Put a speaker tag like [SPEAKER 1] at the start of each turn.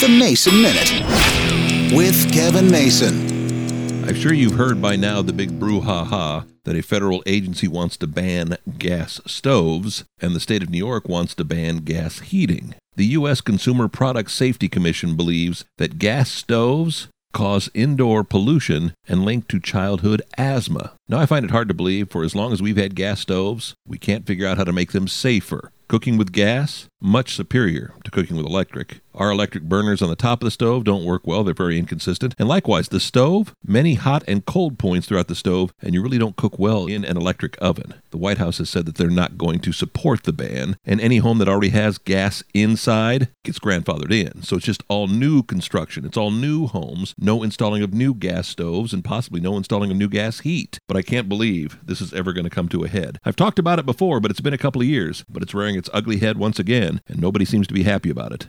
[SPEAKER 1] The Mason Minute with Kevin Mason.
[SPEAKER 2] I'm sure you've heard by now the big brouhaha that a federal agency wants to ban gas stoves, and the state of New York wants to ban gas heating. The U.S. Consumer Product Safety Commission believes that gas stoves cause indoor pollution and link to childhood asthma. Now, I find it hard to believe for as long as we've had gas stoves, we can't figure out how to make them safer. Cooking with gas, much superior to cooking with electric. Our electric burners on the top of the stove don't work well, they're very inconsistent. And likewise, the stove, many hot and cold points throughout the stove, and you really don't cook well in an electric oven. The White House has said that they're not going to support the ban, and any home that already has gas inside gets grandfathered in. So it's just all new construction. It's all new homes, no installing of new gas stoves, and possibly no installing of new gas heat. But I can't believe this is ever going to come to a head. I've talked about it before, but it's been a couple of years, but it's rearing its ugly head once again, and nobody seems to be happy about it.